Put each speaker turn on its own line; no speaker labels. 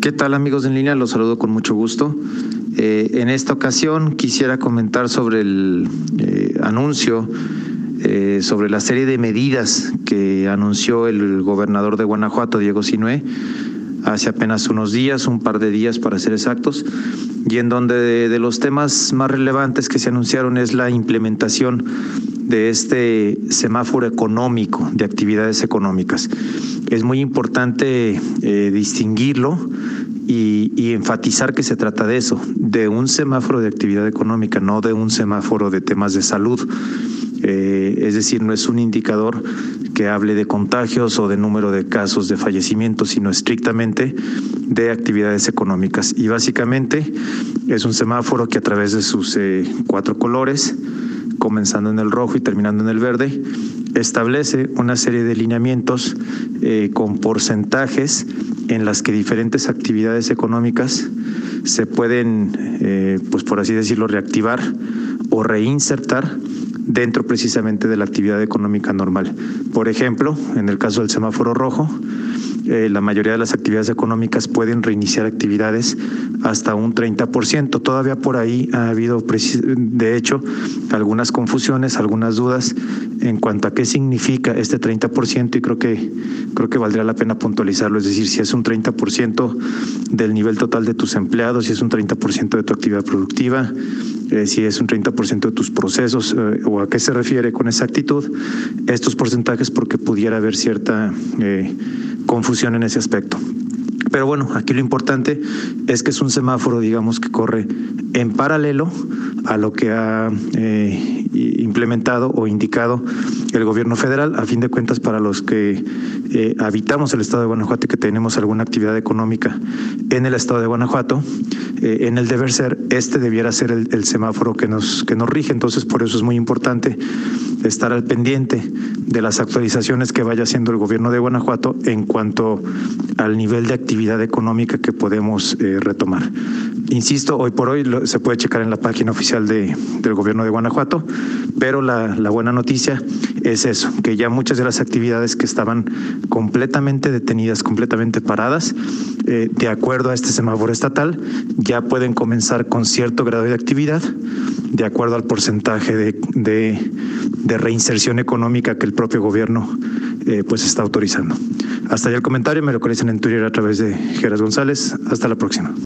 ¿Qué tal amigos en línea? Los saludo con mucho gusto. Eh, en esta ocasión quisiera comentar sobre el eh, anuncio, eh, sobre la serie de medidas que anunció el gobernador de Guanajuato, Diego Sinué, hace apenas unos días, un par de días para ser exactos, y en donde de, de los temas más relevantes que se anunciaron es la implementación de este semáforo económico, de actividades económicas. Es muy importante eh, distinguirlo y, enfatizar que se trata de eso, de un semáforo de actividad económica, no de un semáforo de temas de salud. Eh, es decir, no es un indicador que hable de contagios o de número de casos de fallecimiento, sino estrictamente de actividades económicas. Y básicamente es un semáforo que a través de sus eh, cuatro colores, comenzando en el rojo y terminando en el verde, establece una serie de lineamientos eh, con porcentajes en las que diferentes actividades económicas se pueden, eh, pues por así decirlo, reactivar o reinsertar dentro precisamente de la actividad económica normal. Por ejemplo, en el caso del semáforo rojo, eh, la mayoría de las actividades económicas pueden reiniciar actividades hasta un 30%. Todavía por ahí ha habido, de hecho, algunas confusiones, algunas dudas en cuanto a qué significa este 30% y creo que, creo que valdría la pena puntualizarlo. Es decir, si es un 30% del nivel total de tus empleados, si es un 30% de tu actividad productiva, eh, si es un 30% de tus procesos eh, o a qué se refiere con exactitud estos porcentajes porque pudiera haber cierta confusión en ese aspecto. Pero bueno, aquí lo importante es que es un semáforo, digamos, que corre en paralelo a lo que ha eh, implementado o indicado el gobierno federal, a fin de cuentas para los que eh, habitamos el estado de Guanajuato y que tenemos alguna actividad económica en el estado de Guanajuato, eh, en el deber ser, este debiera ser el, semáforo que nos, que nos rige. Entonces, por eso es muy importante estar al pendiente de las actualizaciones que vaya haciendo el gobierno de Guanajuato en cuanto al nivel de actividad económica que podemos eh, retomar. Insisto, hoy por hoy se puede checar en la página oficial de, del gobierno de Guanajuato, pero la, la buena noticia es eso, que ya muchas de las actividades que estaban completamente detenidas, completamente paradas, eh, de acuerdo a este semáforo estatal, ya pueden comenzar con cierto grado de actividad, de acuerdo al porcentaje de, de, reinserción económica que el propio gobierno eh, pues está autorizando. Hasta allá el comentario, me localizan en Twitter a través de Geras González. Hasta la próxima.